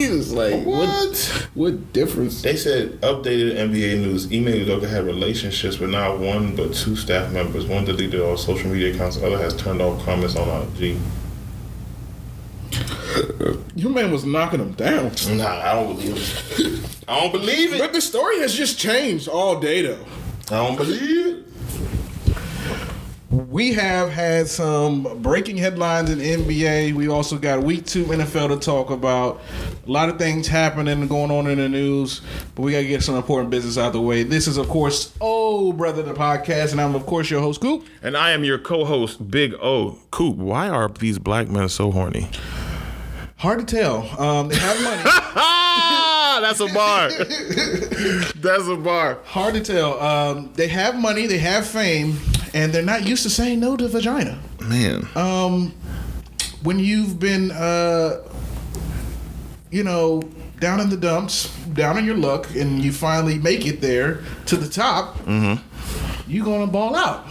Like what? What, difference? They said updated NBA news. Ime Udoka had relationships with not one but two staff members. One deleted all social media accounts. The other has turned off comments on IG. Your man was knocking him down. Nah, I don't believe it. I don't believe it. But the story has just changed all day though. I don't believe it. We have had some breaking headlines in NBA. We also got week two NFL to talk about. A lot of things happening going on in the news, but we got to get some important business out of the way. This is, of course, Oh Brother, the podcast, and I'm, of course, your host, Coop. And I am your co-host, Big O. Coop, why are these black men so horny? Hard to tell. Um, they have money. That's a bar. That's a bar. Hard to tell. Um, they have money, they have fame, and they're not used to saying no to vagina. Man. Um, when you've been, uh, you know, down in the dumps, down in your luck, and you finally make it there to the top, you're gonna ball out.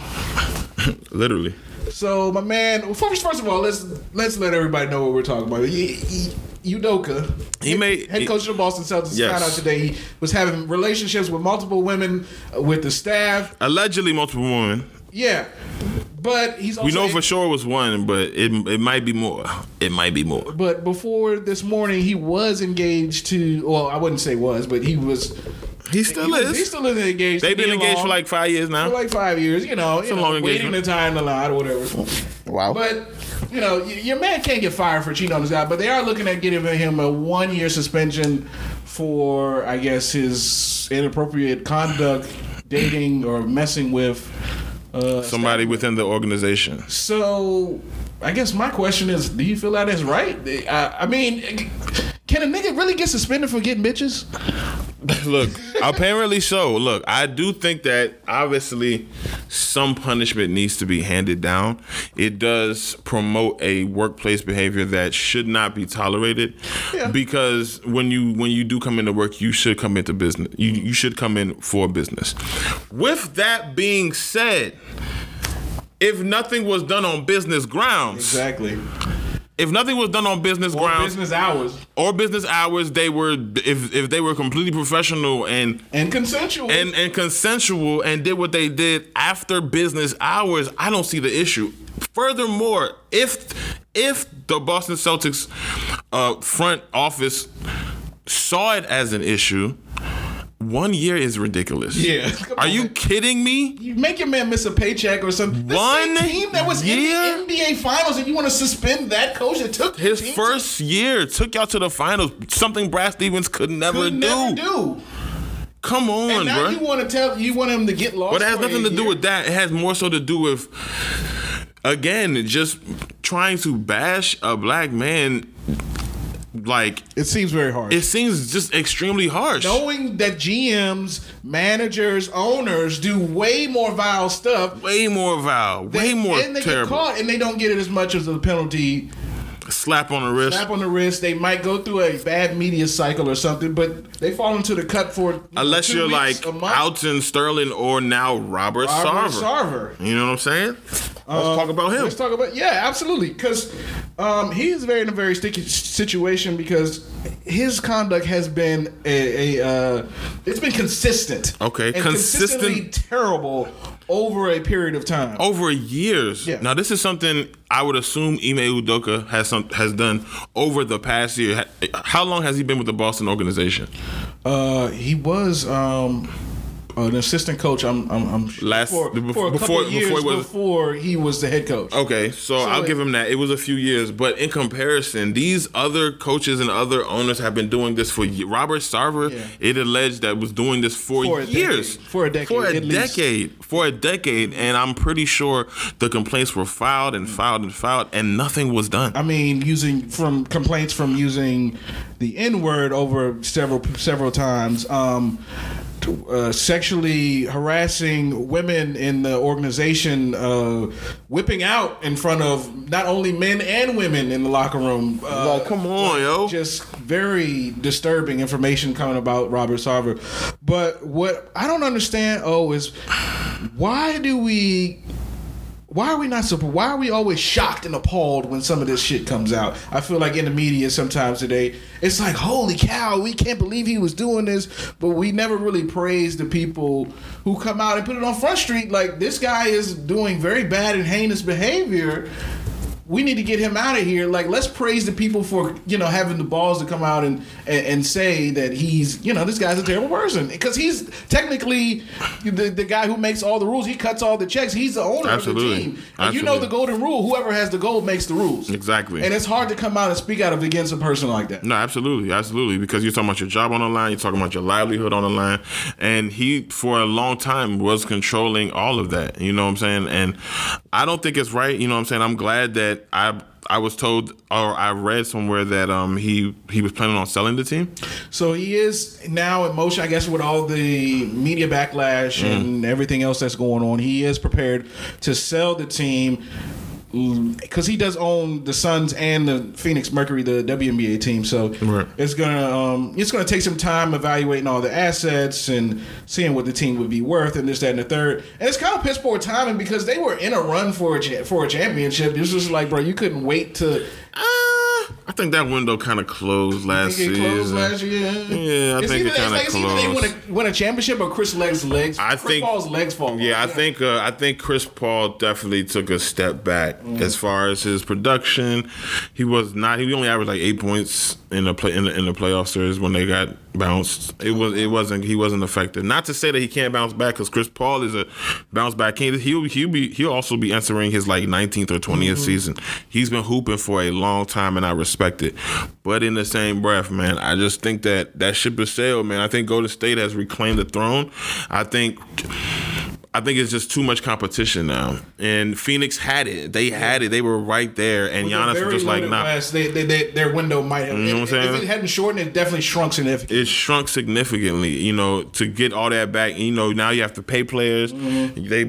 Literally. So, my man, well, first, first of all, let's let's let everybody know what we're talking about. Y- y- Udoka, He made- head coach of the Boston Celtics, Yes. found out today he was having relationships with multiple women, uh, with the staff. Allegedly multiple women. Yeah, but he's also We know for sure it was one, but it it might be more. It might be more. But before this morning, he was engaged to. Well, I wouldn't say was, but he was. He still he, is. was- He still is engaged. They've been engaged Long for like five years now. for like five years. You know, you a know long waiting engagement. the time to lie or whatever. wow. But you know, your man can't get fired for cheating on his guy. But they are looking at giving him a one year suspension for, I guess, his inappropriate conduct, dating or messing with. Uh, Somebody within the organization. So, I guess my question is: Do you feel that is right? I, I mean, can a nigga really get suspended for getting bitches? Look, apparently so. Look, I do think that obviously some punishment needs to be handed down. It does promote a workplace behavior that should not be tolerated. Yeah. Because when you when you do come into work, you should come into business. You you should come in for business. With that being said, if nothing was done on business grounds, Exactly. If nothing was done on business Or grounds business hours or business hours, they were if if they were completely professional and and consensual. and and consensual and did what they did after business hours, I don't see the issue. Furthermore, if if the Boston Celtics uh, front office saw it as an issue, one year is ridiculous. Yeah. Are on, you kidding me? you make your man miss a paycheck or something. The One same team that was year? in the NBA Finals, and you want to suspend that coach that took His team first year took y'all to the finals, something Brad Stevens could never could do. never do. Come on, And now bro. you want to tell you want him to get lost. But it has nothing to do year? with that. It has more so to do with, again, just trying to bash a black man. Like It seems very hard. it seems just extremely harsh. knowing that GMs, managers, owners do way more vile stuff, Way more vile. Way more and they terrible. get caught and they don't get it as much as a penalty. Slap on the wrist. Slap on the wrist. They might go through a bad media cycle or something, but they fall into the cut for Unless you're weeks, like. Donald Sterling or now Robert, Robert Sarver. Sarver. You know what I'm saying? Let's talk about him. Let's talk about yeah, absolutely, because um, he is very in a very sticky situation because his conduct has been a, a uh, it's been consistent. Okay, consistent- consistently terrible over a period of time. over years. Yeah. Now this is something I would assume Ime Udoka has some has done over the past year. How long has he been with the Boston organization? Uh, he was um, an assistant coach. I'm, I'm, I'm Last- for, bef- for a before- years before he was- before he was the head coach. Okay, so, I'll it- give him that. It was a few years, but in comparison, these other coaches and other owners have been doing this for ye- Robert Sarver. Yeah. It alleged that was doing this for, For years, decade. For a decade, for a at least. decade, for a decade, and I'm pretty sure the complaints were filed and filed and filed, and nothing was done. I mean, using from complaints from using the N word over several several times. Um, to, uh, sexually harassing women in the organization, uh, whipping out in front of not only men and women in the locker room. Uh, Like, come on, yo. just very disturbing information coming about Robert Sarver. But what I don't understand, oh, is why do we why are we not surprised? Why are we always shocked and appalled when some of this shit comes out? I feel like in the media sometimes today, it's like, holy cow, we can't believe he was doing this, but we never really praise the people who come out and put it on Front Street. Like, this guy is doing very bad and heinous behavior we need to get him out of here. Like, let's praise the people for you know having the balls to come out and and, and say that he's you know this guy's a terrible person because he's technically the, the guy who makes all the rules. He cuts all the checks. He's the owner Absolutely. of the team. And you know the golden rule: whoever has the gold makes the rules. Exactly. And it's hard to come out and speak out of against a person like that. No, absolutely, absolutely. Because you're talking about your job on the line, you're talking about your livelihood on the line, and he for a long time was controlling all of that. You know what I'm saying? And I don't think it's right. You know what I'm saying? I'm glad that I I was told or I read somewhere that um he he was planning on selling the team. So he is now in motion, I guess, with all the media backlash and everything else that's going on. He is prepared to sell the team because he does own the Suns and the Phoenix Mercury, the WNBA team. So Right. it's gonna um, it's gonna take some time evaluating all the assets and seeing what the team would be worth and this, that, and the third. And it's kind of piss poor timing because they were in a run for a for a championship. It's just like, bro, you couldn't wait to I think that window kind of closed last season. closed last year. Yeah, I It's think either, it kind of like, it's either they closed. win a, win a championship or Chris Legs legs. I Chris think- Paul's legs fall. Yeah, I think uh, I think Chris Paul definitely took a step back as far as his production. He was not. He only averaged like eight points in the play in the, in the playoff series when they got bounced. It was it wasn't he wasn't effective. Not to say that he can't bounce back because Chris Paul is a bounce back king. He'll he'll be he'll also be entering his like 19th or 20th mm-hmm. season. He's been hooping for a long time and I respect it. But in the same breath, man, I just think that that ship has sailed, man. I think Golden State has reclaimed the throne. I think. I think it's just too much competition now. And Phoenix had it. They had it. They were right there. And With Giannis was just like, nah. They, they, they, their window might have. know what I'm saying? if it hadn't shortened, it definitely shrunk significantly. It shrunk significantly, you know, to get all that back. You know, now you have to pay players. Mm-hmm. They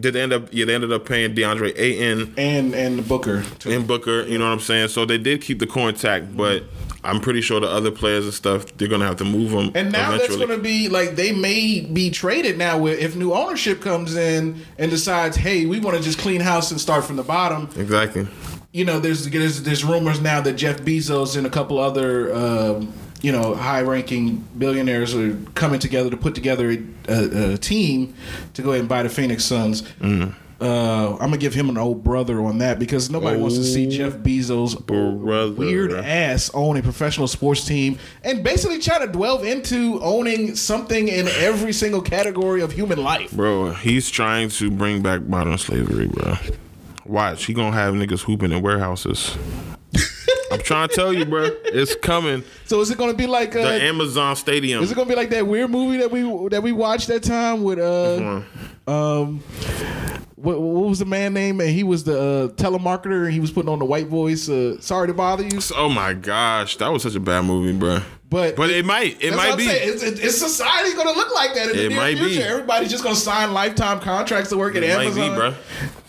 did end up, yeah, they ended up paying DeAndre Ayton and and Booker. Too. and Booker. You know what I'm saying? So they did keep the core intact, but I'm pretty sure the other players and stuff, they're gonna have to move them. And now eventually. that's going to be like they may be traded now. With if new ownership comes in and decides, hey, we want to just clean house and start from the bottom. exactly. you know, there's there's, there's rumors now that Jeff Bezos and a couple other um, you know high-ranking billionaires are coming together to put together a, a, a team to go ahead and buy the Phoenix Suns. Mm. Uh, I'm gonna give him an old brother on that because nobody wants to see Jeff Bezos Brother. weird ass own a professional sports team and basically try to delve into owning something in every single category of human life. Bro, he's trying to bring back modern slavery, bro. Watch, he gonna have niggas hooping in warehouses. I'm trying to tell you, bro. It's coming. So is it gonna be like uh, The Amazon Stadium. Is it gonna be like that weird movie that we that we watched that time with uh um what, what was the man name? And he was the uh, telemarketer and he was putting on the white voice. Uh, Sorry to bother you, Oh my gosh, that was such a bad movie, bro. but But it might, it might what I'm be. It's, it's society gonna look like that in the It near might be. future. Everybody's just gonna sign lifetime contracts to work at It might Amazon. be, bro.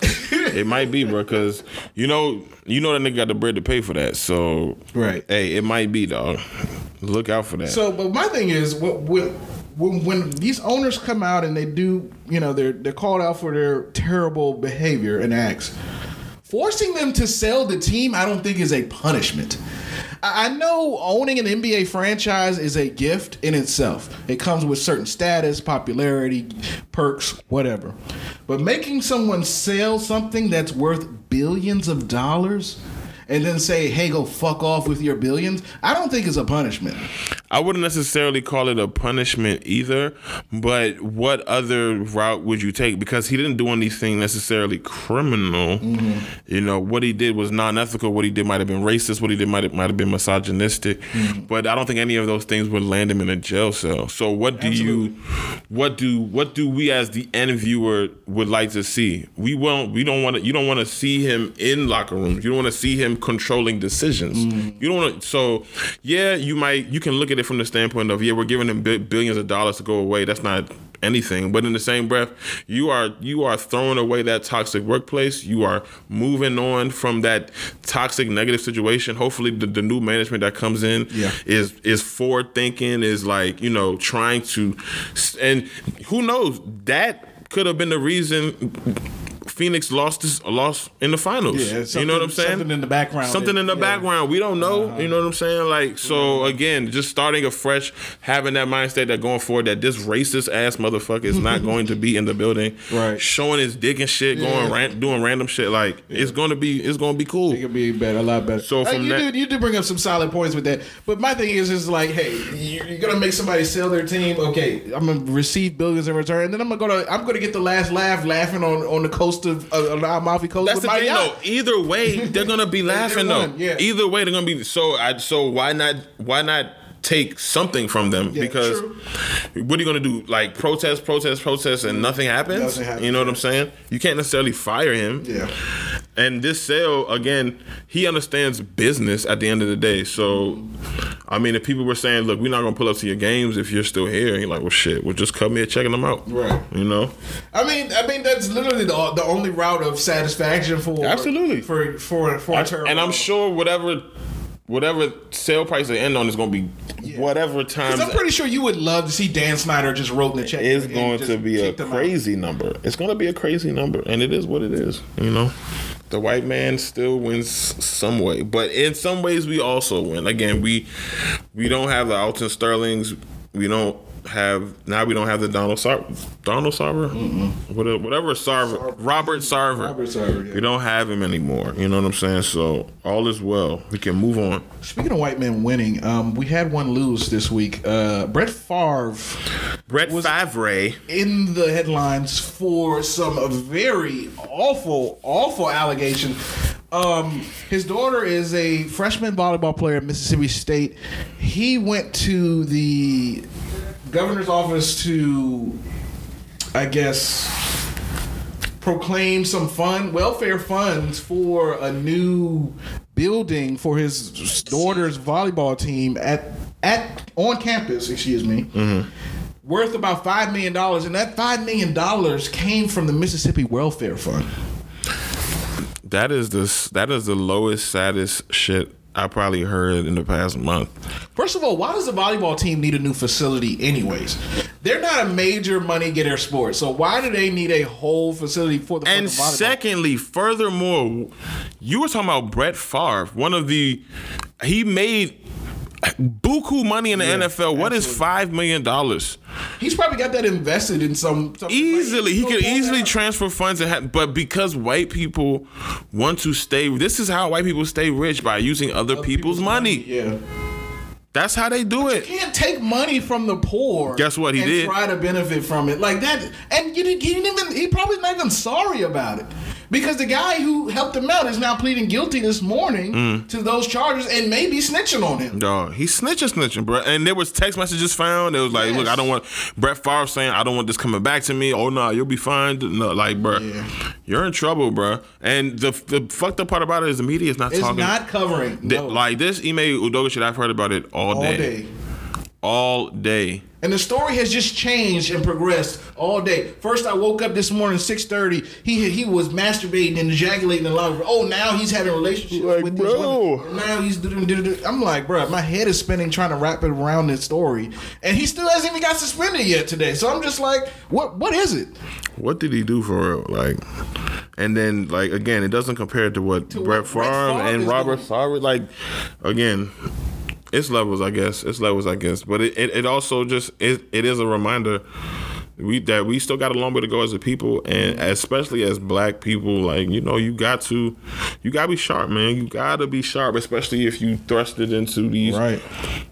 it might be, bro, because you know, you know that nigga got the bread to pay for that. So, Right. Hey, it might be, dog. Look out for that. So, but my thing is, what, what, when, when these owners come out and they do, you know, they're they're called out for their terrible behavior and acts. Forcing them to sell the team, I don't think is a punishment. I I know owning an NBA franchise is a gift in itself. It comes with certain status, popularity, perks, whatever. But making someone sell something that's worth billions of dollars and then say, hey, go fuck off with your billions, I don't think it's a punishment. I wouldn't necessarily call it a punishment either, but what other route would you take? Because he didn't do anything necessarily criminal. Mm-hmm. You know, what he did was non-ethical. What he did might have been racist. What he did might have, might have been misogynistic. Mm-hmm. But I don't think any of those things would land him in a jail cell. So what do you, what do what do we as the end viewer would like to see? We won't. We don't want to. You don't want to see him in locker rooms. You don't want to see him controlling decisions. Mm. You don't want to. So yeah, you might. You can look at it from the standpoint of yeah, we're giving him bi- billions of dollars to go away. That's not anything. But in the same breath, you are you are throwing away that toxic workplace. You are moving on from that toxic negative situation. Hopefully, the, the new management that comes in Yeah. is is forward thinking. Is like you know trying to, and who knows that could have been the reason Phoenix lost this, lost in the finals. Yeah, you know what I'm saying? Something in the background. Something in the Yeah. background. We don't know. You know what I'm saying? Like, so again, just starting afresh, having that mindset that going forward, that this racist ass motherfucker is not going to be in the building, Right. Showing his dick and shit, going ran, doing random shit. Like, it's gonna be, it's gonna be cool. It could be better, a lot better. So Uh, from you that- did you did bring up some solid points with that, but my thing is is like, hey, you- you're gonna make somebody sell their team. Okay, I'm gonna receive billions in return, and then I'm gonna go to I'm gonna get the last laugh laughing on on the coast of uh, on the Amalfi Coast. That's with the thing, though. Either way, they're gonna be laughing, though. yeah. Either way, they're gonna be. So, I so why not? Why not take something from them? Yeah, because true. what are you gonna do? Like protest, protest, protest, and nothing happens. Nothing happens, You know what I'm saying? You can't necessarily fire him. Yeah. And this sale again, he understands business at the end of the day. So, I mean, if people were saying, "Look, we're not gonna pull up to your games if you're still here," you're like, "Well, shit, well, just cut me a checking them out." Right. You know. I mean, I mean that's literally the, the only route of satisfaction for Absolutely. for for for a turn. and I'm sure whatever whatever sale price they end on is going to be whatever time I'm pretty sure you would love to see Dan Snyder just wrote in the check. It's going to be a them out. crazy number. It's going to be a crazy number, and it is what it is. You know, the white man still wins some way, but in some ways we also win. Again, we we don't have the Donald Sterlings. We don't have now. We don't have the Donald Sar- Donald Sarver, whatever, whatever Sarver, Robert Sarver. Robert Sarver, yeah. We don't have him anymore. You know what I'm saying? So all is well. We can move on. Speaking of white men winning, um, we had one lose this week. Uh, Brett Favre Brett Favre. in the headlines for some very awful, awful allegations. Um, his daughter is a freshman volleyball player at Mississippi State. He went to the governor's office to, I guess, proclaim some fund welfare funds for a new building for his daughter's volleyball team at at on campus. Excuse me. Mm-hmm. Worth about five million dollars, and that five million dollars came from the Mississippi Welfare Fund. That is the that is the lowest, saddest shit I probably heard in the past month. First of all, why does the volleyball team need a new facility, anyways? They're not a major money getter sport, so why do they need a whole facility for the And secondly, furthermore, you were talking about Brett Favre, one of the he made buku money in the NFL. What is five million dollars? He's probably got that invested in some, Easily, he could easily out. transfer funds and have, but because white people want to stay, this is how white people stay rich by using other, people's, money. Yeah. That's how they do it. You can't take money from the poor. Guess what he and did? Try to benefit from it like that, and you didn't, he didn't even. He probably not even sorry about it because the guy who helped him out is now pleading guilty this morning Mm. to those charges and maybe snitching on him. Dog, he snitching, snitching, bro. And there was text messages found. It was like, Yes. look, I don't want Brett Favre saying, I don't want this coming back to me. Oh no, you'll be fine. No, like, bro, Yeah. you're in trouble, bro. And the the fucked up part about it is the media is not It's talking. not covering. Th- no. Like this Ime Udoka shit, I've heard about it all, all day. day. All day. And the story has just changed and progressed all day. First, I woke up this morning six thirty. He he was masturbating and ejaculating in the laundry. Oh, now he's having relationships Like, with this bro. woman. And Now he's I'm like, bro, my head is spinning trying to wrap it around this story, and he still hasn't even got suspended yet today. So I'm just like, what what is it? What did he do for real? Like, and then like again, it doesn't compare to what To Brett what Favre Brett Favre and is Robert doing. Favre. Like, again, it's levels, I guess. It's levels, I guess. But it, it, it also just it, it is a reminder we that we still got a long way to go as a people, and especially as Black people. Like, you know, you got to you got to be sharp, man. You got to be sharp, especially if you thrust it into these Right.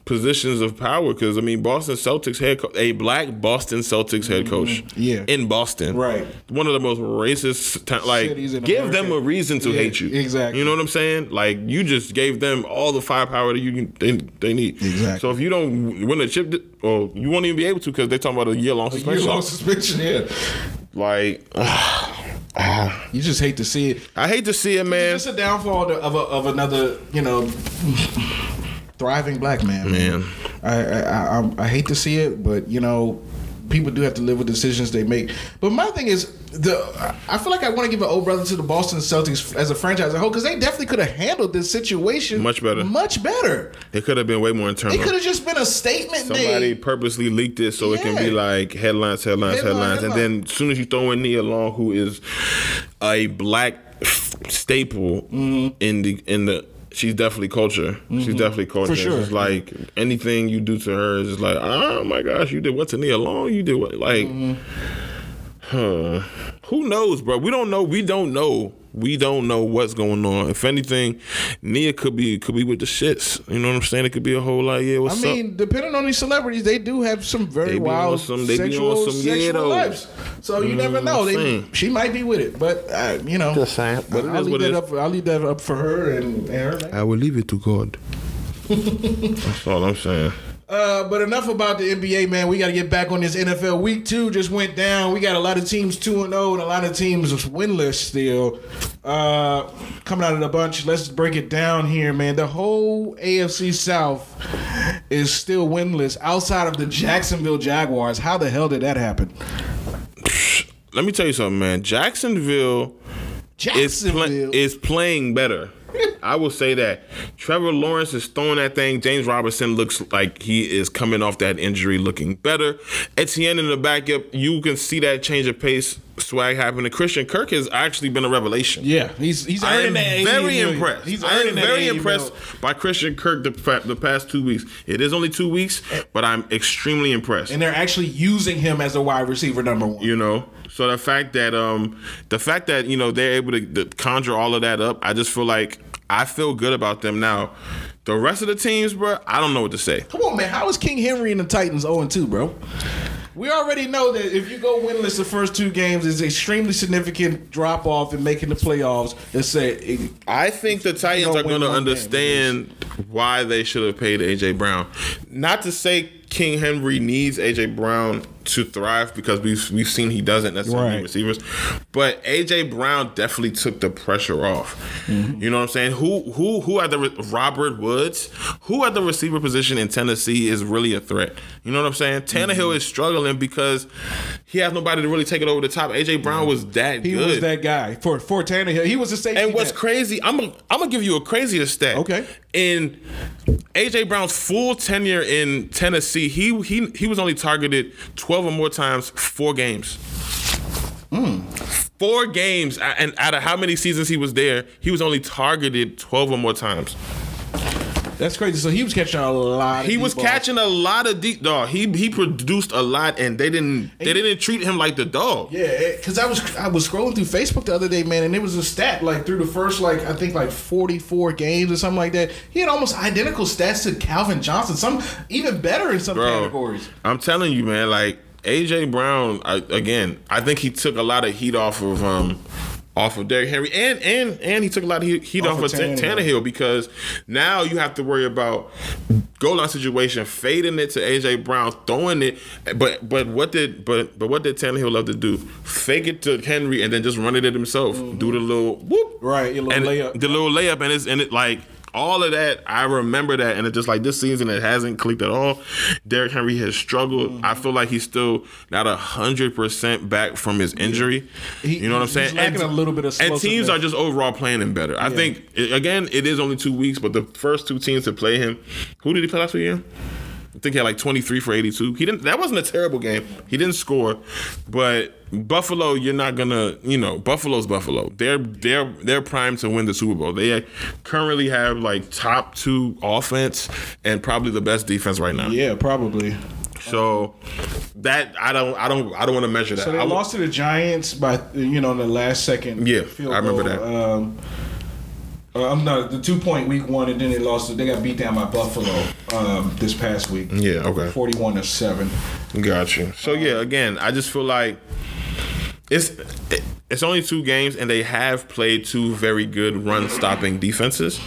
Positions of power. Because I mean, Boston Celtics head co- a Black Boston Celtics head coach, Mm-hmm. Yeah. in Boston, Right. one of the most racist, t- like give them a reason to Yeah, hate you. exactly. You know what I'm saying? Like you just gave them all the firepower that you can, they, they need. Exactly. So if you don't win a chip, or you won't even be able to because they're talking about a year long suspension. Year-long suspension. Yeah. Like You just hate to see it. I hate to see it, man. It's just a downfall of, a, of another, you know, thriving black man. Man. I, I, I I hate to see it, but you know, people do have to live with decisions they make. But my thing is, the I feel like I want to give an old brother to the Boston Celtics as a franchise as a whole because they definitely could have handled this situation Much better. much better. It could have been way more internal. It could have just been a statement Somebody made. purposely leaked it so it can be like headlines, headlines, Headline, headlines, and then as soon as you throw in Nia Long, who is a black staple mm-hmm. in the in the. She's definitely culture. She's mm-hmm. definitely culture. sure. It's like anything you do to her is just like, oh my gosh, you did what to Nia Long? You did what? Like, mm-hmm. huh. Who knows, bro? We don't know. We don't know. We don't know what's going on. If anything, Nia could be could be with the shits. You know what I'm saying? It could be a whole lot. Yeah, I what's up? mean, depending on these celebrities, they do have some very They wild some- they sexual, on some sexual lives. So you never know. They, she might be with it, but uh, you know, Just saying. But it I'll leave what it that is. up. I'll leave that up for her and, and her. I will leave it to God. That's all I'm saying. Uh, but enough about the NBA, man. We got to get back on this NFL. Week two just went down. We got a lot of teams two and zero, and a lot of teams winless still. Uh, coming out of the bunch, let's break it down here, man. The whole AFC South is still winless outside of the Jacksonville Jaguars. How the hell did that happen? Let me tell you something, man. Jacksonville is, pla- Jacksonville. is playing better. I will say that. Trevor Lawrence is throwing that thing. James Robinson looks like he is coming off that injury looking better. Etienne in the backup, you can see that change of pace swag happening. Christian Kirk has actually been a revelation. yeah, he's he's I am very impressed. He's I am very 80 impressed by Christian Kirk the, the past two weeks. It is only two weeks, but I'm extremely impressed. and they're actually using him as a wide receiver number one. You know, so the fact that um the fact that you know they're able to, to conjure all of that up, I just feel like I feel good about them now. The rest of the teams, bro, I don't know what to say. Come on, man. How is King Henry and the Titans 0 2, bro? We already know that if you go winless the first two games, it's extremely significant drop off in making the playoffs. Let's say I think the Titans are going to one game, understand why they should have paid AJ Brown. Not to say King Henry needs AJ Brown to thrive because we've we've seen he doesn't necessarily Right. need receivers, but AJ Brown definitely took the pressure off. Mm-hmm. You know what I'm saying? Who who who at the re- Robert Woods? Who at the receiver position in Tennessee is really a threat? You know what I'm saying? Tannehill Mm-hmm. is struggling because he has nobody to really take it over the top. AJ Brown was that he good. was that guy for for Tannehill. He was a safety. And what's net. crazy, I'm gonna I'm gonna give you a crazier stat. Okay. In AJ Brown's full tenure in Tennessee, he he he was only targeted 12 or more times, four games. Hmm. Four games, and out of how many seasons he was there, he was only targeted 12 or more times. That's crazy. So he was catching a lot. Of He was balls. catching a lot of deep dog. He he produced a lot, and they didn't they didn't treat him like the dog. Yeah, because I was I was scrolling through Facebook the other day, man, and it was a stat like through the first like I think like forty four games or something like that. He had almost identical stats to Calvin Johnson, some even better in some Bro, categories. I'm telling you, man. Like AJ Brown, I, again, I think he took a lot of heat off of um off of Derrick Henry, and and and he took a lot of heat, Off off, of of Tan- Tannehill. Tannehill because now you have to worry about goal line situation, fading it to AJ Brown, throwing it. But but what did but but what did Tannehill love to do? Fake it to Henry and then just run it at himself. Do the little whoop, Right, your little and layup. the little layup, and it's and it like all of that. I remember that, and it's just like this season it hasn't clicked at all. Derrick Henry has struggled. Mm-hmm. I feel like he's still not a hundred percent back from his injury. He- you know what I'm he's saying? lacking a little bit of and teams are just overall playing him better. I think again it is only two weeks, but the first two teams to play him, who did he play last again? I think he had like 23 for 82. He didn't. That wasn't a terrible game. He didn't score, but Buffalo, you're not gonna. You know, Buffalo's Buffalo. They're they're they're primed to win the Super Bowl. They currently have like top two offense and probably the best defense right now. Yeah, probably. So that I don't I don't I don't want to measure that. So they I lost to the Giants by you know in the last second. Yeah, field I remember goal. that. Um, uh, I'm not the two point week one, and then they lost. They got beat down by Buffalo um, this past week. Yeah. Okay. forty one to seven. Got you. So yeah, again, I just feel like it's it's only two games, and they have played two very good run stopping defenses.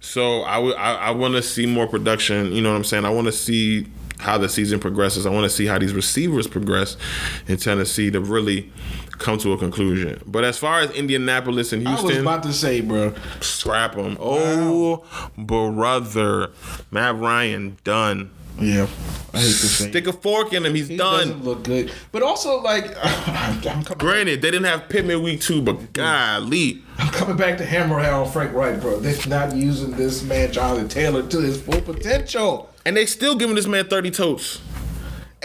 So I would I, I want to see more production. You know what I'm saying? I want to see how the season progresses. I want to see how these receivers progress in Tennessee to really come to a conclusion. But as far as Indianapolis and Houston, I was about to say, bro. scrap them. Oh, brother, Matt Ryan done. Yeah, I hate to say. Stick a fork in him. He's He done. doesn't look good, but also like I'm coming, Granted, they didn't have Pittman week two, but golly. I'm coming back to hammer on Frank Reich, bro. They're not using this man Jonathan Taylor to his full potential, And they still giving this man 30 totes.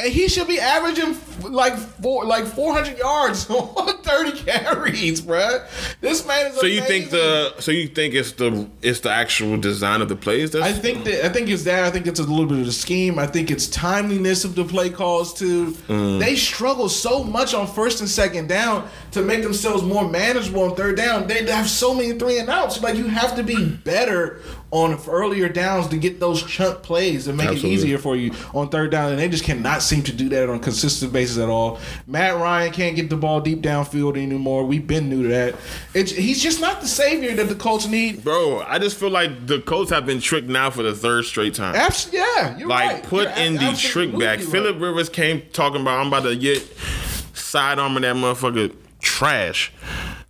And he should be averaging like four like 400 yards. the 30 carries, bruh. This man is So you think the so you think it's the it's the actual design of the plays that's I think that I think it's that. I think it's a little bit of the scheme. I think it's timeliness of the play calls too. Mm. They struggle so much on first and second down to make themselves more manageable on third down. They have so many three and outs. Like you have to be better on earlier downs to get those chunk plays and make Absolutely. it easier for you on third down. And they just cannot seem to do that on a consistent basis at all. Matt Ryan can't get the ball deep downfield anymore. We've been new to that. It's, he's just not the savior that the Colts need. Bro, I just feel like the Colts have been tricked now for the third straight time. Abs- yeah, you're like right. put You're in the trick back. right. Philip Rivers came talking about I'm about to get sidearm that motherfucker trash.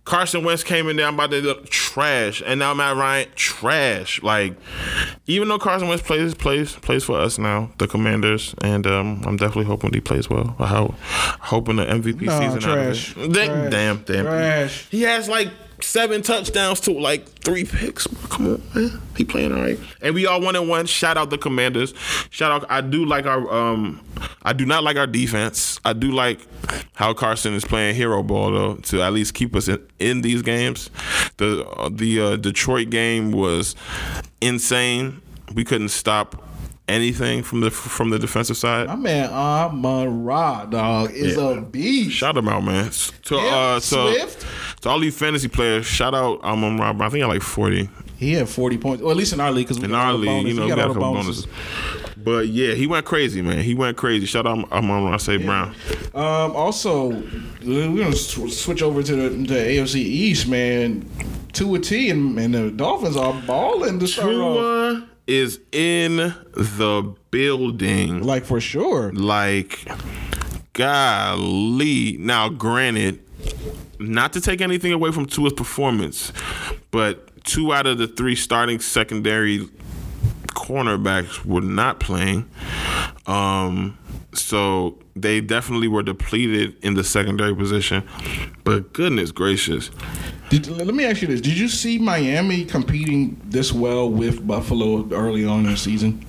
Carson Wentz came in there, I'm about to look trash, and now Matt Ryan trash. Like, even though Carson Wentz plays plays plays for us now, the Commanders, and um, I'm definitely hoping he plays well. I hope hoping the MVP No, season trash. out of it. Damn, Trash. damn, damn. Trash. He has like seven touchdowns to like three picks. Come on, man. He playing all right. And we all one and one. Shout out the commanders. Shout out I do like our um I do not like our defense. I do like how Carson is playing hero ball though to at least keep us in, in these games. The uh, the uh, Detroit game was insane. We couldn't stop anything from the from the defensive side. My man Amon Ra, dog, is Yeah. a beast. Shout him out, man. To Yeah, uh Swift. To all these fantasy players, shout out Amon Rob. I think I like forty He had 40 points, or at least in our league, because we in our league. bonus. You know, we got got a couple bonuses. bonuses. But yeah, he went crazy, man. He went crazy. Shout out Amon Ra St. Brown. Um, also, we're gonna sw- switch over to the, the AFC East, man. Tua T and, and the Dolphins are balling to start off, is in the building. like for sure. Like, golly. Now, granted, not to take anything away from Tua's performance, but two out of the three starting secondary cornerbacks were not playing. Um, so they definitely were depleted in the secondary position. But goodness gracious. Did, let me ask you this: Did you see Miami competing this well with Buffalo early on in the season?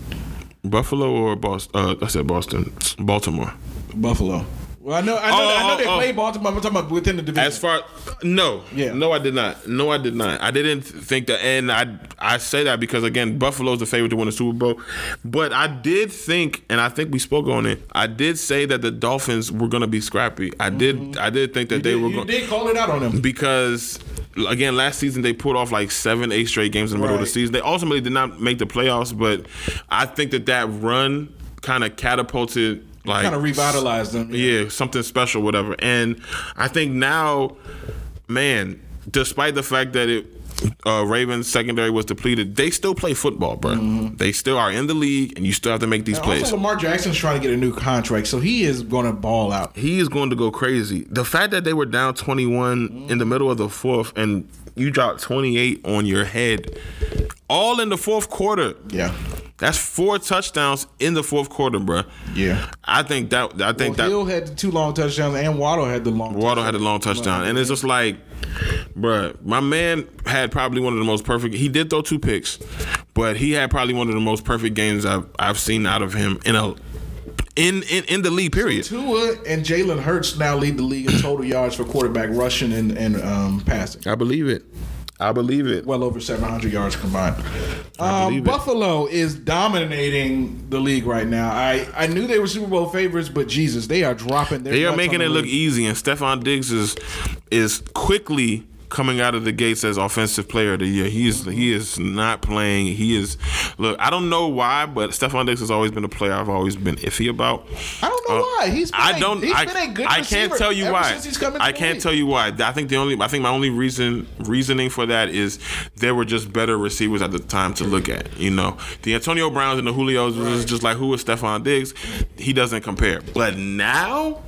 Buffalo or Boston? Uh, I said Boston. Baltimore. Buffalo. Well, I know, I know, Oh, I know oh, they oh, oh. played Baltimore. I'm talking about within the division. As far no, Yeah. no, I did not. No, I did not. I didn't think that, and I I say that because again, Buffalo's the favorite to win the Super Bowl, but I did think, and I think we spoke on it. I did say that the Dolphins were going to be scrappy. I did. Mm-hmm. I did think that they you, were you going did call it out on them. because again, last season they pulled off like seven, eight straight games in the middle of the season. They ultimately did not make the playoffs, but I think that that run kind of catapulted. Like Kind of revitalized them. yeah, something special, whatever. And I think now, man, despite the fact that it uh, Ravens secondary was depleted, they still play football, bro. They still are in the league, and you still have to make these And plays. Also, Lamar Jackson's trying to get a new contract, so he is going to ball out. he is going to go crazy. The fact that they were down 21 in the middle of the fourth, and you dropped 28 on your head, all in the fourth quarter. Yeah. That's four touchdowns in the fourth quarter, bro. Yeah. I think that I think Well, that Hill had the two long touchdowns, and Waddle had the long. Waddle had a long touchdown, and it's just like, bruh, my man had probably one of the most perfect. He did throw two picks, but he had probably one of the most perfect games I've I've seen out of him in a in in, in the league. Period. Tua and Jalen Hurts now lead the league in total yards for quarterback rushing and, and um, passing. I believe it. I believe it. Well over 700 yards combined. I Um, believe it. Buffalo is dominating the league right now. I, I knew they were Super Bowl favorites, but Jesus, they are dropping their They are making it the look easy, and Stefon Diggs is is quickly coming out of the gates as offensive player of the year. He is he is not playing. He is look. I don't know why, but Stefon Diggs has always been a player I've always been iffy about. I don't know Uh, why. He's been I a- don't. he's I, been a good I can't tell you why. since he's come I can't league. tell you why. I think the only. I think my only reason reasoning for that is there were just better receivers at the time to look at. You know, the Antonio Browns and the Julios was just like who is Stefon Diggs? He doesn't compare. But now.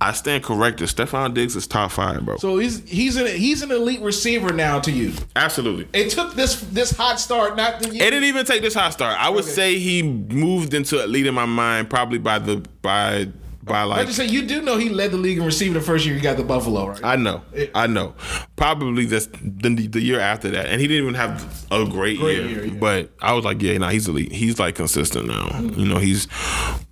I stand corrected. Stefon Diggs is top five, bro. So he's he's an he's an elite receiver now to you. Absolutely. It took this this hot start not to It didn't even take this hot start. I would Okay. say he moved into elite in my mind probably by the by by I like just say you do know he led the league in receiving the first year he got the Buffalo, right? I know, It- I know. Probably this the, the year after that, and he didn't even have a great, Great year. year, yeah. But I was like, yeah, nah, he's elite. He's like consistent now. You know, he's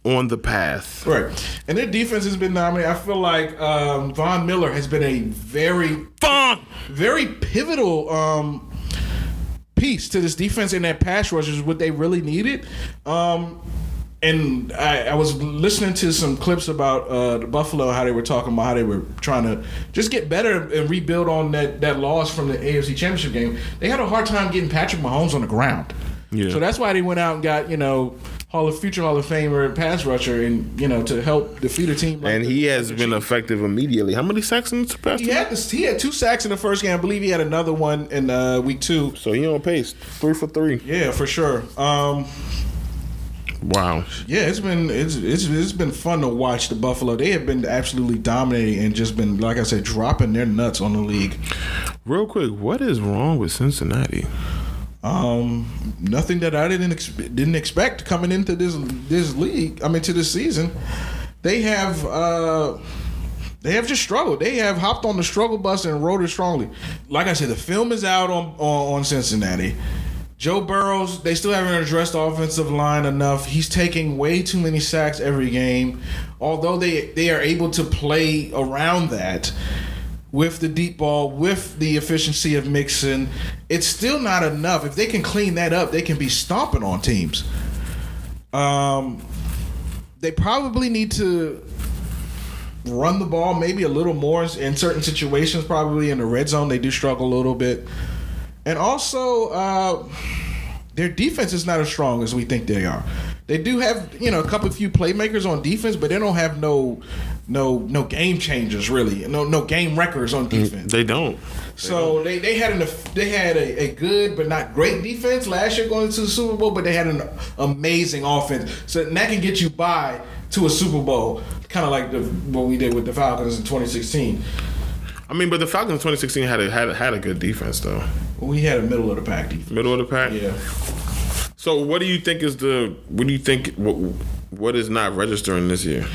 on the path. Right. And their defense has been dominant. I feel like um, Von Miller has been a very, Fun. very pivotal um, piece to this defense and that pass rush is what they really needed. Um, and I, I was listening to some clips about uh, the Buffalo, how they were talking about how they were trying to just get better and rebuild on that, that loss from the AFC Championship game. They had a hard time getting Patrick Mahomes on the ground. Yeah. So that's why they went out and got, you know, Hall of Future Hall of Famer pass rusher and, you know, to help defeat a team like And the- he has been Chiefs. effective immediately. How many sacks in the past? He had this, he had two sacks in the first game. I believe he had another one in uh, week two. So he on pace, three for three. Yeah, for sure. Um, Wow. yeah, it's been it's, it's it's been fun to watch the Buffalo. They have been absolutely dominating and just been like I said, dropping their nuts on the league. Real quick, what is wrong with Cincinnati? Um, nothing that I didn't ex- didn't expect coming into this this league. I mean, to this season, they have uh, they have just struggled. They have hopped on the struggle bus and rode it strongly. Like I said, the film is out on on, on Cincinnati. Joe Burrows, they still haven't addressed the offensive line enough. He's taking way too many sacks every game. Although they they are able to play around that with the deep ball, with the efficiency of Mixon, it's still not enough. If they can clean that up, they can be stomping on teams. Um, they probably need to run the ball maybe a little more in certain situations. Probably in the red zone, they do struggle a little bit, and also uh, their defense is not as strong as we think they are. They do have you know a couple few playmakers on defense, but they don't have no no no game changers really. No no game records on defense. They don't. So they, they had an they had a, a good but not great defense last year going to the Super Bowl, but they had an amazing offense. So that can get you by to a Super Bowl, kind of like the what we did with the Falcons in 2016. I mean, but the Falcons 2016 had a had a, had a good defense though. We had a middle of the pack defense. Middle of the pack. Yeah. So what do you think is the what do you think what, what is not registering this year?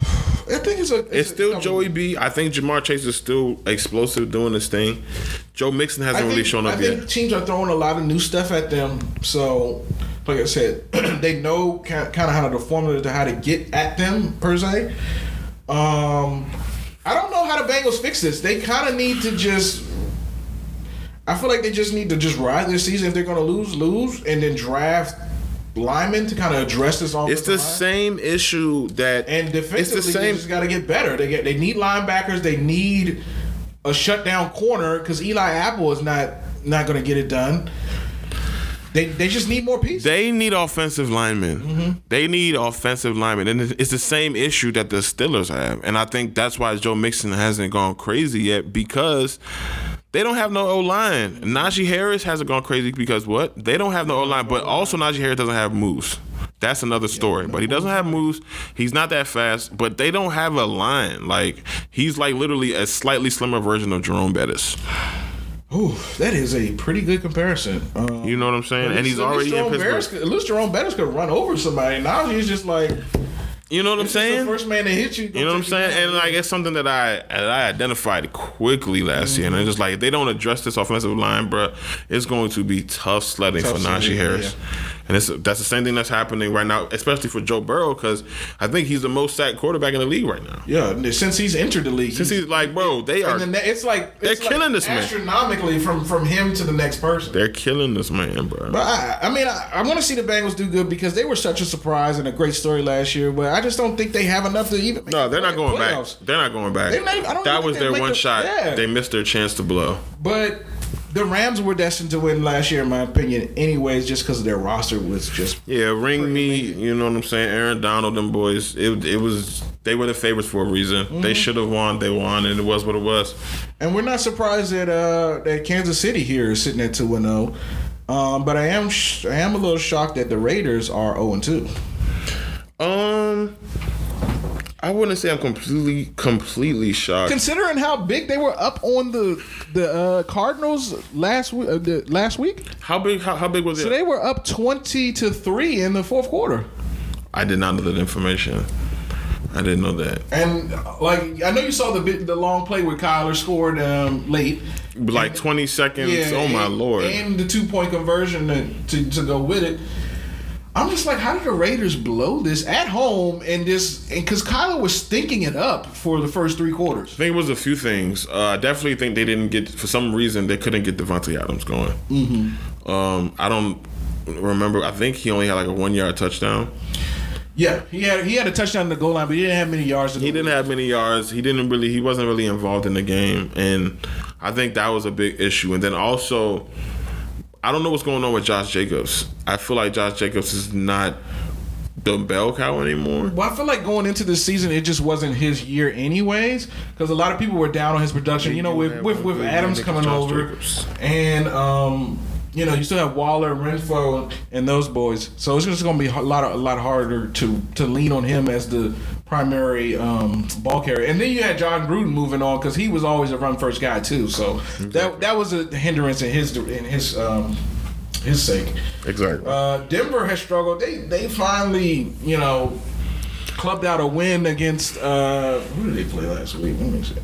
I think it's a It's still Joey B. I think Ja'Marr Chase is still explosive doing his thing. Joe Mixon hasn't think, really shown up I yet. think teams are throwing a lot of new stuff at them. So, like I said, they know kind of how to, the formula to how to get at them per se. Um, I don't know how the Bengals fix this. They kind of need to just. I feel like they just need to just ride this season. If they're going to lose, lose, and then draft linemen to kind of address this on. It's the same issue that And defensively, it's the they same. just got to get better. They get they need linebackers. They need a shutdown corner because Eli Apple is not not going to get it done. They they just need more pieces. They need offensive linemen. Mm-hmm. They need offensive linemen, and it's the same issue that the Steelers have. And I think that's why Joe Mixon hasn't gone crazy yet because they don't have no O line. Najee Harris hasn't gone crazy because what? They don't have no O line, but also Najee Harris doesn't have moves. That's another story. But he doesn't have moves. He's not that fast. But they don't have a line. Like he's like literally a slightly slimmer version of Jerome Bettis. Ooh, that is a pretty good comparison. Um, You know what I'm saying? And he's already in Jerome Pittsburgh. Bettis could- At least Jerome Bettis could run over somebody. Now he's just like You know what I'm saying? the first man to hit you. You know what I'm saying? And like it's something that I that I identified quickly last year, and it's just like if they don't address this offensive line, bro. It's going to be tough sledding Tough for Najee Harris, and it's that's the same thing that's happening right now, especially for Joe Burrow, because I think he's the most sacked quarterback in the league right now. yeah, since he's entered the league, Since he's like, bro, they are and the ne- it's like They're it's like killing this man. astronomically from from him to the next person. they're killing this man, bro. But I, I mean, I, I want to see the Bengals do good because they were such a surprise and a great story last year. But I just don't think they have enough to even. No, they're not going playoffs. back. They're not going back. They may- I don't that was their one the- shot. yeah. They missed their chance to blow. But the Rams were destined to win last year, in my opinion, anyways, just because their roster was just. Yeah, ring me. You know what I'm saying? Aaron Donald, them boys. It it was they were the favorites for a reason. Mm-hmm. They should have won. They won, and it was what it was. And we're not surprised that uh, that Kansas City here is sitting at two and zero. Um, but I am sh- I am a little shocked that the Raiders are zero and two. Um, I wouldn't say I'm completely completely shocked. Considering how big they were up on the the uh, Cardinals last week, uh, the, last week, How big? How, how big was so it? So they were up twenty to three in the fourth quarter. I did not know that information. I didn't know that. And like I know you saw the bit, the long play where Kyler scored um, late. Like 20 seconds. oh my lord. And the two point conversion to, to, to go with it. I'm just like, how did the Raiders blow this at home and this? And because Kyler was stinking it up for the first three quarters. I think it was a few things. Uh, I definitely think they didn't get for some reason they couldn't get Davante Adams going. Mm-hmm. Um, I don't remember. I think he only had like a one yard touchdown. Yeah, he had he had a touchdown in the goal line, but he didn't have many yards. He didn't have many yards. He didn't really. He wasn't really involved in the game, and I think that was a big issue. And then also, I don't know what's going on with Josh Jacobs. I feel like Josh Jacobs is not the bell cow anymore. Well, I feel like going into the season, it just wasn't his year, anyways. Because a lot of people were down on his production. You know, with with, with Adams coming over, and um, you know, you still have Waller, Renfrow, and those boys. So it's just going to be a lot, a lot harder to to lean on him as the primary um, ball carrier. And then you had Jon Gruden moving on because he was always a run first guy too. So exactly. that that was a hindrance in his in his. Um, his sake. Exactly. Uh, Denver has struggled. They they finally, you know, clubbed out a win against uh, who did they play last week? Let me see.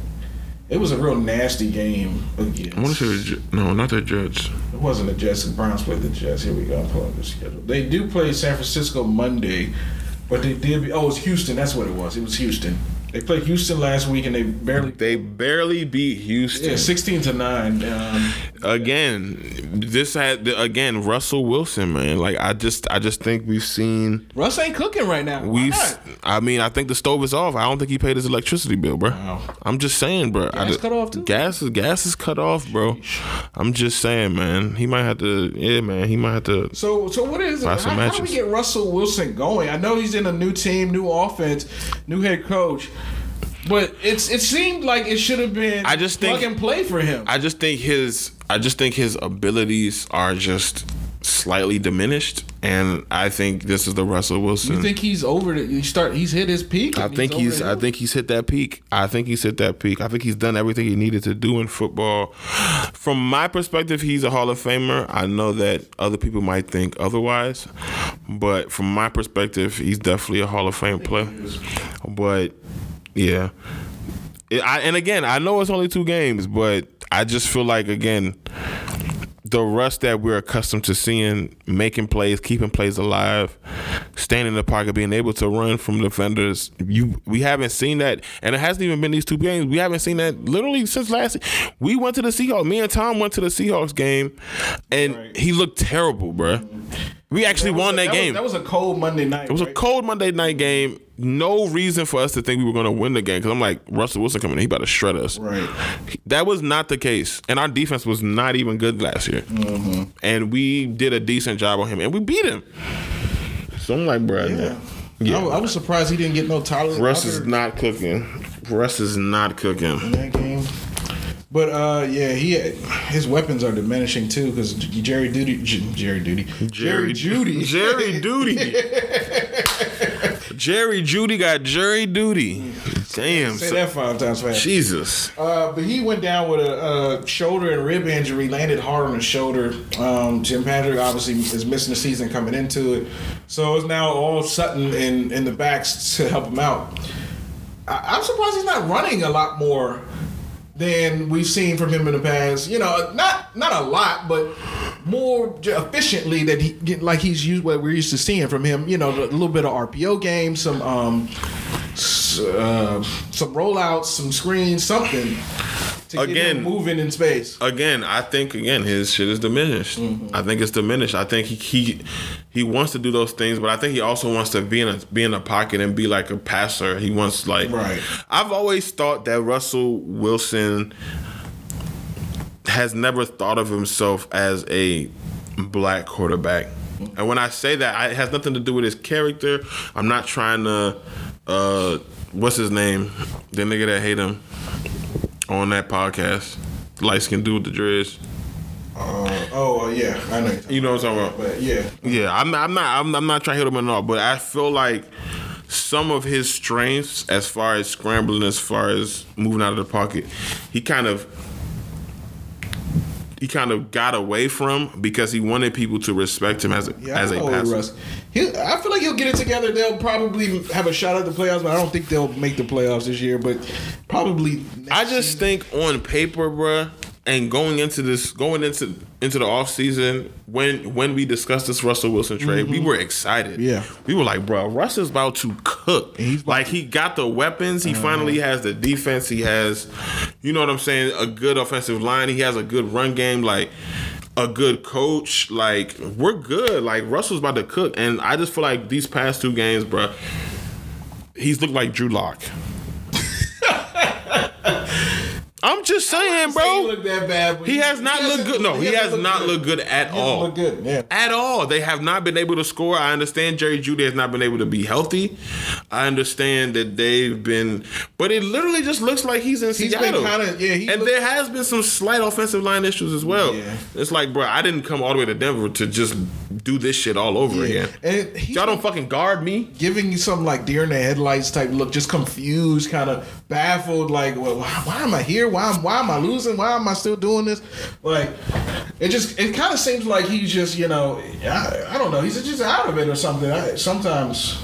It was a real nasty game against. I want to say no, not the Jets. It wasn't the Jets. The Browns played the Jets. Here we go. I'm pulling the schedule. They do play San Francisco Monday, but they did. Oh, it was Houston. That's what it was. It was Houston. They played Houston last week and they barely they barely beat Houston. Yeah, sixteen to nine. Um, again, this had again Russell Wilson, man. Like I just I just think we've seen Russ ain't cooking right now. We, I mean, I think the stove is off. I don't think he paid his electricity bill, bro. Wow. I'm just saying, bro. Gas I, cut off too. Gas is gas is cut off, bro. I'm just saying, man. He might have to. Yeah, man. He might have to. So so what is it? How, how do we get Russell Wilson going? I know he's in a new team, new offense, new head coach. But it's it seemed like it should have been I just plug think, and play for him. I just think his I just think his abilities are just slightly diminished, and I think this is the Russell Wilson. You think he's over the? You start. He's hit his peak. I think he's. he's I think he's hit that peak. I think he's hit that peak. I think he's done everything he needed to do in football. From my perspective, he's a Hall of Famer. I know that other people might think otherwise, but from my perspective, he's definitely a Hall of Fame player. But yeah. It, I, and again, I know it's only two games, but I just feel like again, the Russ that we're accustomed to seeing, making plays, keeping plays alive, staying in the pocket, being able to run from defenders. You, we haven't seen that, and it hasn't even been these two games. We haven't seen that literally since last. We went to the Seahawks. Me and Tom went to the Seahawks game, and right. he looked terrible, bro. We actually that won that, that game. Was, that was a cold Monday night. It was right? a cold Monday night game. No reason for us to think we were going to win the game because I'm like Russell Wilson coming, in, he about to shred us. Right. That was not the case, and our defense was not even good last year. Mm-hmm. And we did a decent job on him, and we beat him. So I'm like, bro, yeah. yeah. I, I, was surprised he didn't get no Tyler. Russ is not cooking. Russ is not cooking in that game. But uh, yeah, he his weapons are diminishing too because Jerry Duty, Jerry Duty, Jerry, Jeudy, Jerry Duty, Jerry Jeudy got Jerry Duty. Damn, say so, that five times fast. Jesus. Uh, but he went down with a, a, shoulder and rib injury, landed hard on his shoulder. Um, Tim Patrick obviously is missing the season coming into it, so it's now all Sutton in in the backs to help him out. I, I'm surprised he's not running a lot more than we've seen from him in the past. You know, not not a lot, but more efficiently that he like he's used what we're used to seeing from him. You know, a little bit of RPO game, some um, uh, some rollouts, some screens, something to again moving in space. Again, I think again his shit is diminished. Mm-hmm. I think it's diminished. I think he, he he wants to do those things, but I think he also wants to be in a be in a pocket and be like a passer. He wants like right. I've always thought that Russell Wilson has never thought of himself as a black quarterback. And when I say that, it has nothing to do with his character. I'm not trying to. Uh, what's his name? The nigga that hate him on that podcast. Light skin dude with the dreads. Uh, oh uh, yeah, I know. You know what I'm talking about. But yeah, yeah. I'm, I'm not. I'm, I'm not trying to hit him at all. But I feel like some of his strengths, as far as scrambling, as far as moving out of the pocket, he kind of he kind of got away from because he wanted people to respect him as a yeah, as a passer. Russ. He, I feel like he'll get it together. They'll probably have a shot at the playoffs, but I don't think they'll make the playoffs this year. But probably. I just season. think on paper, bruh, and going into this, going into into the off season, when when we discussed this Russell Wilson trade, we were excited. Mm-hmm. Yeah. we were like, bro, Russ is about to cook. He's like he got the weapons. He finally has the defense. He has, you know what I'm saying, a good offensive line. He has a good run game. Like. A good coach, like we're good. Like Russell's about to cook, and I just feel like these past two games, bro, he's looked like Drew Lock. I'm just saying, bro. He looked that bad. but He has not hasn't looked good. No, he, has hasn't not good. looked good at He all. looked good. Yeah. At all. They have not been able to score. I understand Jerry Jeudy has not been able to be healthy. I understand that they've been, but it literally just looks like he's in He's been Seattle. kinda- yeah, he and looked- there has been some slight offensive line issues as well. Yeah. It's like, bro, I didn't come all the way to Denver to just do this shit all over Yeah. again. And he's Y'all don't fucking guard me. giving you some like deer in the headlights type look, just confused, kind of baffled. Like, well, why, why am I here? Why am why am I losing? Why am I still doing this? Like, it just it kind of seems like he's just you know I, I don't know he's just out of it or something. I, sometimes.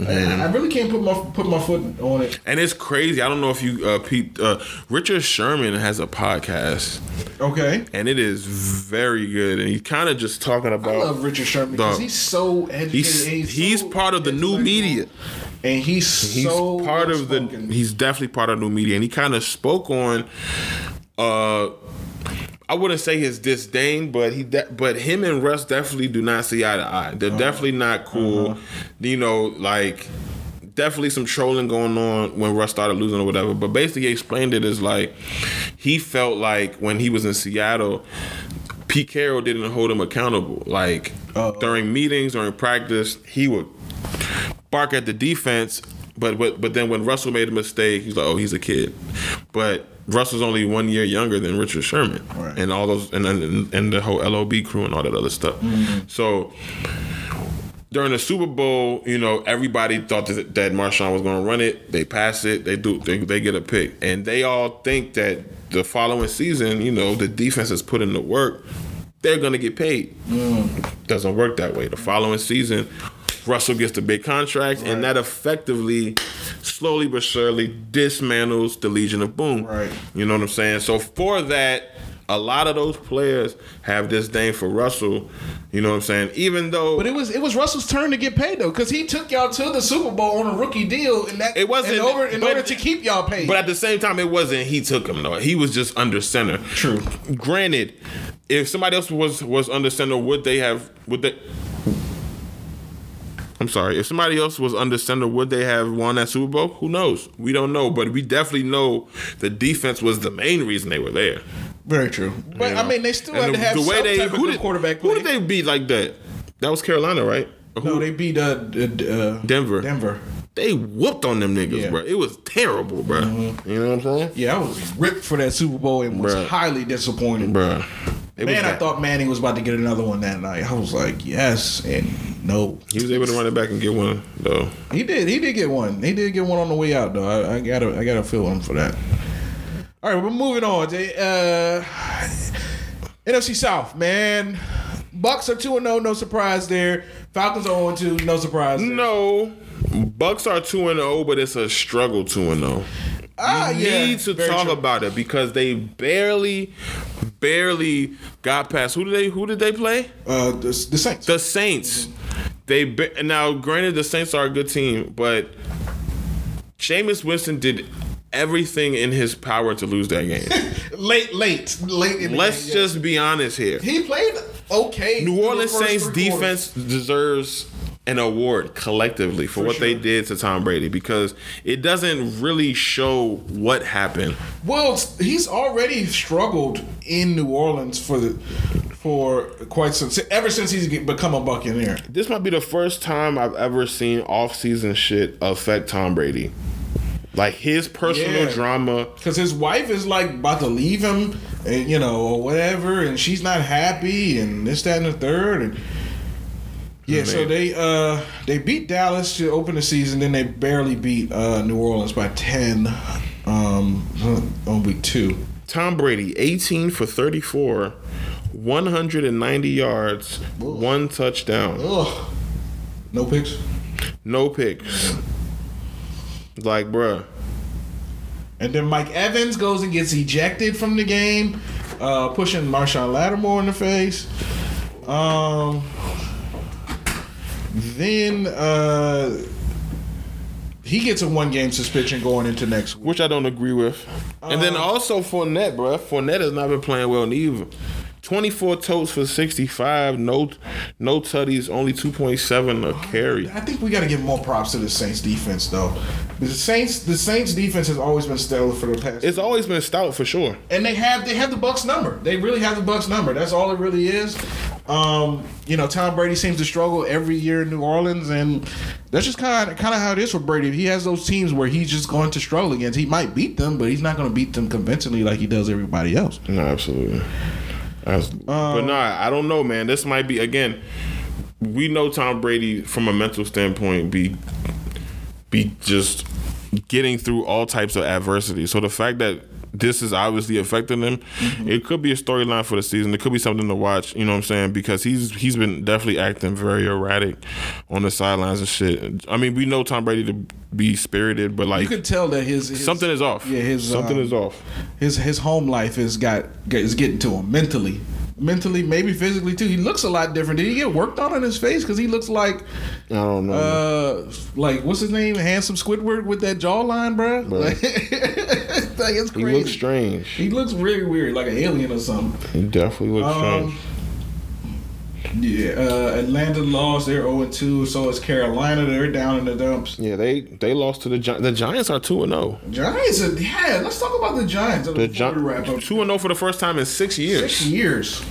I, I really can't put my put my foot on it. And it's crazy. I don't know if you, uh, Pete, uh, Richard Sherman has a podcast. Okay, and it is very good. And he's kind of just talking about. I love Richard Sherman because he's so educated. he's he's, he's so part of the new media. and he's, He's so part of the. well-spoken. He's definitely part of new media, and he kind of spoke on. uh I wouldn't say his disdain, but he, de- but him and Russ definitely do not see eye to eye. They're Uh-huh. definitely not cool. You know, like definitely some trolling going on when Russ started losing or whatever. But basically, he explained it as like he felt like when he was in Seattle, Pete Carroll didn't hold him accountable. Like Uh-oh. during meetings, during practice, he would bark at the defense. But but but then when Russell made a mistake, he's like, oh, he's a kid. But Russell's only one year younger than Richard Sherman, Right. and all those and, and and the whole LOB crew and all that other stuff. Mm-hmm. So during the Super Bowl, you know, everybody thought that, that Marshawn was going to run it. They pass it. They do. They, they get a pick, and they all think that the following season, you know, the defense has put in the work. They're going to get paid. Mm. Doesn't work that way. The following season, Russell gets the big contract, and that effectively, slowly but surely, dismantles the Legion of Boom. Right. You know what I'm saying? So for that, a lot of those players have disdain for Russell. You know what I'm saying? Even though But it was it was Russell's turn to get paid though, because he took y'all to the Super Bowl on a rookie deal, and that It wasn't- in order in but- order to keep y'all paid. But at the same time, it wasn't he took him though. He was just under center. True. Granted, if somebody else was was under center, would they have? Would they? I'm sorry. If somebody else was under center, would they have won that Super Bowl? Who knows? We don't know. But we definitely know the defense was the main reason they were there. Very true. But you I mean, they still And had to have some type of who good did, quarterback Who did they beat like that? That was Carolina, right? Or No, who- they beat uh, uh, Denver. Denver. They whooped on them niggas, Yeah. Mm-hmm. bro. It was terrible, bro. You know what I'm saying, Yeah, I was ripped for that Super Bowl and was Bruh. highly disappointed. bro? It was Man, I thought Manning was about to get another one that night. I was like, yes, and no. He was able to run it back and get one though. He did. He did get one. He did get one on the way out, though. I, I gotta. I gotta feel him for that. All right, we're moving on. They, Uh, NFC South, man. Bucks are two and zero. No surprise there. Falcons are zero two. No surprise. there. No, Bucks are two and zero, but it's a struggle two and zero. Ah, you yeah, need to talk true. about it because they barely, barely got past. Who did they? Who did they play? Uh, the, the Saints. The Saints. They now, granted, the Saints are a good team, but Jameis Winston did everything in his power to lose that game. late, late, late. In Let's game, yeah. just be honest here. He played okay. New Orleans Saints defense deserves an award collectively for, what they did to Tom Brady because it doesn't really show what happened. Well, he's already struggled in New Orleans for the for quite some ever since he's become a Buccaneer. This might be the first time I've ever seen off-season shit affect Tom Brady. Like his personal Yeah. drama. Because his wife is like about to leave him, and you know, or whatever, and she's not happy, and this, that, and the third, and yeah. So they uh they beat Dallas to open the season, then they barely beat uh New Orleans by ten um on week two. Tom Brady, 18 for 34, 190 yards, one touchdown, Ugh, no picks. no picks. Like, bruh. And then Mike Evans goes and gets ejected from the game. Uh, pushing Marshon Lattimore in the face. Um, then uh, he gets a one game suspension going into next week. which I don't agree with. and then also Fournette, bro. Fournette has not been playing well neither. 24 totes for 65, no no tutties, only 2.7 a carry. I think we got to give more props to the Saints defense though. The Saints, the Saints defense has always been stellar for the past. It's always been stout for sure. and they have they have the Bucks number. They really have the Bucks number. That's all it really is. Um, you know, Tom Brady seems to struggle every year in New Orleans, and that's just kind of kind of how it is for Brady. He has those teams where he's just going to struggle against. He might beat them, but he's not going to beat them convincingly like he does everybody else. No, absolutely. Absolutely. but nah, I don't know, man. This might be again. We know Tom Brady from a mental standpoint be be just getting through all types of adversity. So the fact that this is obviously affecting him, it could be a storyline for the season. It could be something to watch. You know what I'm saying? Because he's he's been definitely acting very erratic on the sidelines and shit. I mean, we know Tom Brady to be spirited, but like You could tell that his, his something is off. Yeah, his something um, is off. His his home life is got is getting to him mentally. Mentally, maybe physically too. He looks a lot different. Did he get worked on in his face? Because he looks like, I don't know. uh, like what's his name, handsome Squidward with that jawline, bro. Like, like it's crazy. he looks strange. He looks really weird, like an alien or something. He definitely looks Um, strange. Yeah, uh, Atlanta lost. They're 0 2. So is Carolina. They're down in the dumps. Yeah, they they lost to the Gi- the Giants are two and zero. Giants, are, yeah. Let's talk about the Giants. The before we wrap up. Gi- two and zero for the first time in six years. Six years.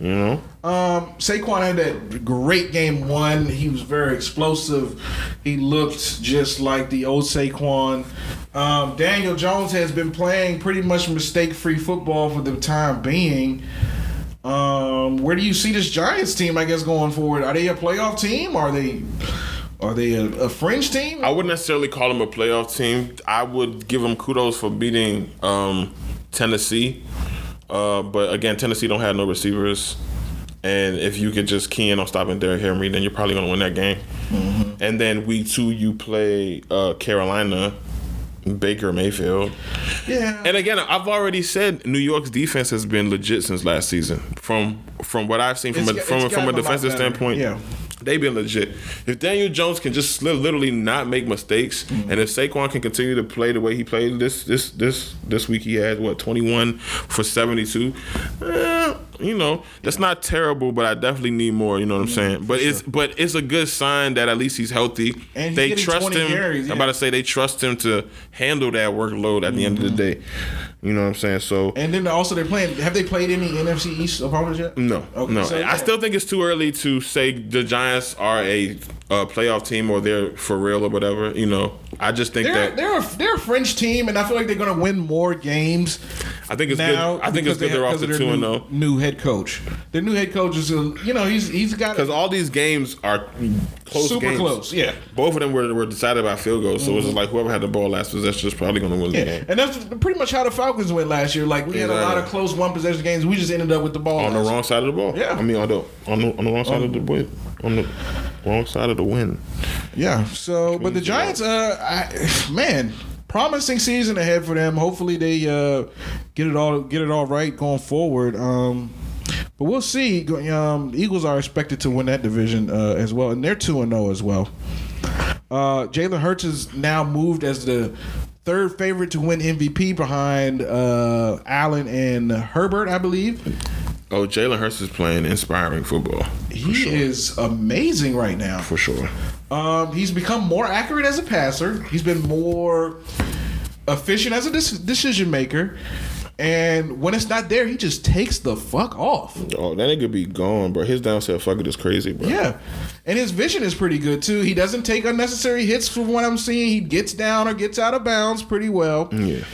You know, Um, Saquon had that great game one. He was very explosive. He looked just like the old Saquon. Um, Daniel Jones has been playing pretty much mistake free football for the time being. Um, where do you see this Giants team? I guess going forward, are they a playoff team? Are they are they a, a fringe team? I wouldn't necessarily call them a playoff team. I would give them kudos for beating um, Tennessee, uh, but again, Tennessee don't have no receivers. And if you could just key in on stopping Derrick Henry, then you're probably gonna win that game. And then week two, you play uh, Carolina, Baker Mayfield. Yeah. And again, I've already said New York's defense has been legit since last season. From from what I've seen from It's a, from, a- from a gotten a lot defensive standpoint, Yeah. They've been legit. If Daniel Jones can just literally not make mistakes, Mm-hmm. and if Saquon can continue to play the way he played this this this this week, he had what twenty one for seventy two. Eh, you know that's not terrible, but I definitely need more. You know what I'm saying? But it's but it's a good sign that at least he's healthy. And he's they trust him. carries, I'm about to say they trust him to handle that workload at the end of the day. You know what I'm saying? So and then also they're playing. Have they played any NFC East opponents yet? no, Okay, no. so, I yeah. still think it's too early to say the Giants are a, uh playoff team or they're for real or whatever. You know, I just think They're that they're a, they're a French team, and I feel like they're going to win more games. I think it's now good. I think it's good they they're off to two and oh. new, zero New head coach. Their new head coach is, a, you know, he's he's got because all these games are close. super games. close. Yeah, Both of them were, were decided by field goals, so it was just like whoever had the ball last possession is probably going to win the yeah, game. and that's pretty much how the Falcons went last year. Like we had a lot of close one possession games. We just ended up with the ball On the wrong side of the ball. Yeah. I mean on the on the, on the wrong side of the win. On the wrong side of the win. Yeah. So, but the Giants, uh, I, man, promising season ahead for them. Hopefully, they uh, get it all get it all right going forward. Um, but we'll see. Um, Eagles are expected to win that division uh, as well, and they're two and zero as well. Uh, Jalen Hurts is now moved as the third favorite to win MVP behind uh, Allen and Herbert, I believe. Oh, Jalen Hurts is playing inspiring football. He is amazing right now. For sure. Um, he's become more accurate as a passer. He's been more efficient as a dis- decision maker. And when it's not there, he just takes the fuck off. Oh, that nigga be gone, bro. His downstairs fucking is crazy, bro. Yeah. And his vision is pretty good too. He doesn't take unnecessary hits from what I'm seeing. He gets down or gets out of bounds pretty well. Yeah.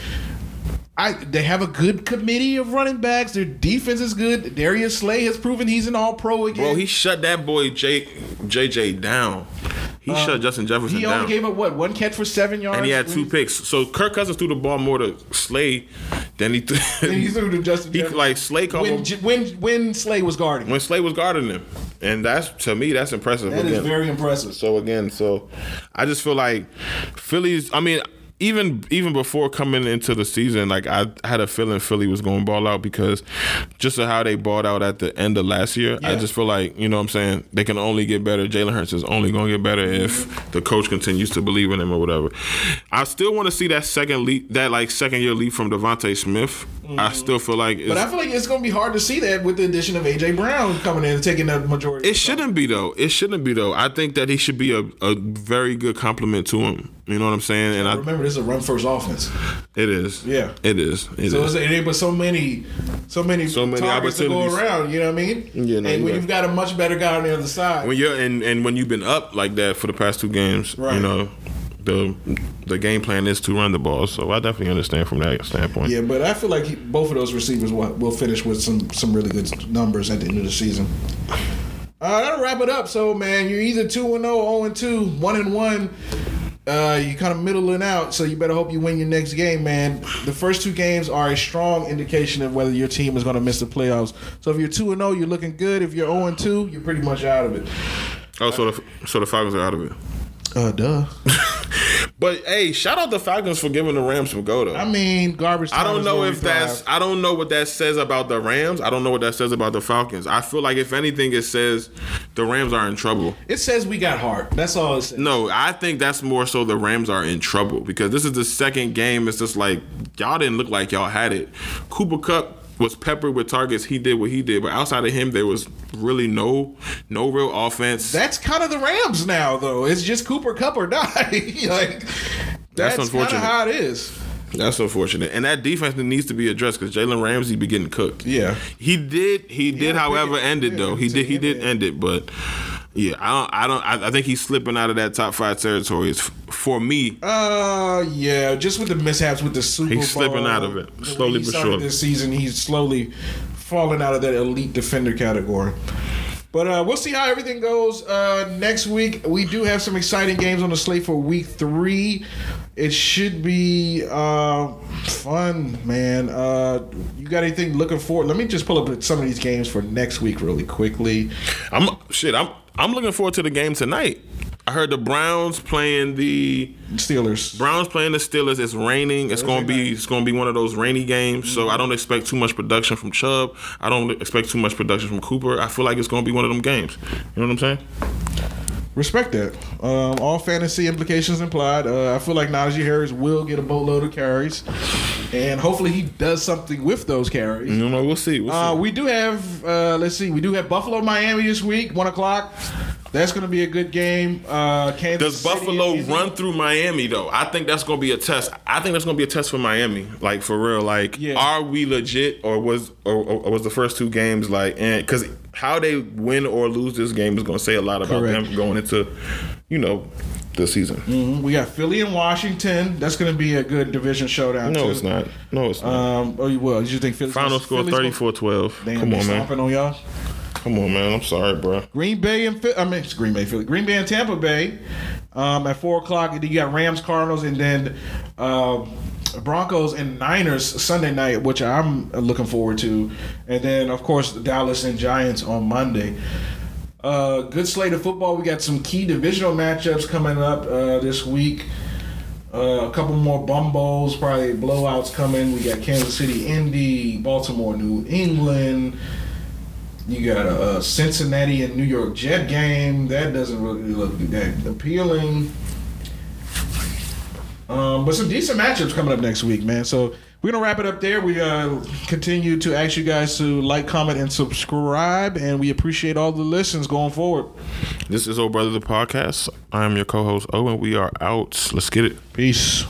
I they have a good committee of running backs. Their defense is good. Darius Slay has proven he's an all pro again. Bro, he shut that boy J, JJ down. He uh, shut Justin Jefferson He down. He only gave up what one catch for seven yards, and he had two picks. So Kirk Cousins threw the ball more to Slay than he threw. He threw to Justin. he Jefferson. like Slay caught when him when when Slay was guarding. when Slay was guarding him, and that's to me that's impressive. That is again. very impressive. So again, so I just feel like Phillies. I mean, even even before coming into the season, like I had a feeling Philly was going to ball out because just of how they balled out at the end of last year. I just feel like you know what I'm saying they can only get better. Jalen Hurts is only going to get better if the coach continues to believe in him or whatever. I still want to see that second leap, that like second year leap from DeVonta Smith. I mm-hmm. still feel like it's, But I feel like it's going to be hard to see that with the addition of AJ Brown coming in and taking the majority. It shouldn't be though. It shouldn't be though. I think that he should be a, a very good compliment to him. You know what I'm saying? And I, Remember, this is a run first offense. it is. Yeah. It is. It So is. it's, it ain't but so many, so many, So many targets to go around. You know what I mean? Yeah, no, and when right. you've got a much better guy on the other side, when you're and, and when you've been up like that for the past two games, Right. you know, the the game plan is to run the ball. So I definitely understand from that standpoint. yeah. But I feel like he, both of those receivers will, will finish with some some really good numbers at the end of the season. Uh, that'll wrap it up. So, man, you're either two and 0, 0 and two, one and one. Uh, you kind of middling out, so you better hope you win your next game, man. The first two games are a strong indication of whether your team is going to miss the playoffs. So if you're two and zero, you're looking good. If you're zero and two, you're pretty much out of it. Oh, so the so the Falcons are out of it. Uh, duh. But hey, shout out the Falcons for giving the Rams some go though. I mean, garbage. I don't know if that's. I don't know what that says about the Rams. I don't know what that says about the Falcons. I feel like if anything, it says the Rams are in trouble. It says we got heart. That's all it says. No, I think that's more so the Rams are in trouble because this is the second game. It's just like y'all didn't look like y'all had it. Cooper Kupp was peppered with targets. He did what he did, but outside of him, there was really no no real offense. That's kind of the Rams now, though. It's just Cooper Kupp or die. like that's, of unfortunate. how it is. That's unfortunate, and that defense needs to be addressed because Jalen Ramsey be getting cooked. Yeah. he did. He did, a however, end it yeah, though. He did. He did yeah. end it, but yeah, I don't. I don't. I, I think he's slipping out of that top five territory. It's for me. Uh, yeah. Just with the mishaps with the Super He's Bowl, slipping out of it, slowly but surely. This season, he's slowly falling out of that elite defender category. But uh, we'll see how everything goes uh, next week. We do have some exciting games on the slate for week three. It should be uh, fun, man. Uh, you got anything looking forward? Let me just pull up some of these games for next week really quickly. I'm shit. I'm I'm looking forward to the game tonight. I heard the Browns playing the Steelers. Browns playing the Steelers. It's raining. It's gonna be it's gonna be one of those rainy games. So I don't expect too much production from Chubb. I don't expect too much production from Cooper. I feel like it's gonna be one of them games. You know what I'm saying? Respect that. Um, all fantasy implications implied. Uh, I feel like Najee Harris will get a boatload of carries, and hopefully he does something with those carries. You know, we'll see. We'll Uh, see. we do have, uh, let's see, we do have Buffalo, Miami this week, one o'clock. That's going to be a good game. Uh, Kansas Does City, Buffalo run through Miami though? I think that's gonna be a test. I think that's gonna be a test for Miami. Like for real. Like, Yeah. are we legit, or was or, or was the first two games like? And Because how they win or lose this game is gonna say a lot about Correct. them going into, you know, the season. Mhm. We got Philly and Washington. That's going to be a good division showdown. No, too. it's not. No, it's not. Um, oh, you will. You think Philly's Final score Philly's 34-12. Damn, Come on, man. stomping on y'all. Come on, man. I'm sorry, bro. Green Bay and I mean it's Green Bay, Philly. Green Bay and Tampa Bay um, at four o'clock. And then you got Rams, Cardinals, and then uh, Broncos and Niners Sunday night, which I'm looking forward to. And then of course Dallas and Giants on Monday. Uh, good slate of football. We got some key divisional matchups coming up uh, this week. Uh, a couple more bumbos, probably blowouts coming. We got Kansas City, Indy, Baltimore, New England. You got a, uh Cincinnati and New York Jet game. That doesn't really look that appealing. Um, but some decent matchups coming up next week, man. So we're gonna wrap it up there. We uh, continue to ask you guys to like, comment, and subscribe, and we appreciate all the listens going forward. This is Old Brother the Podcast. I am your co-host, Owen. We are out. Let's get it. Peace.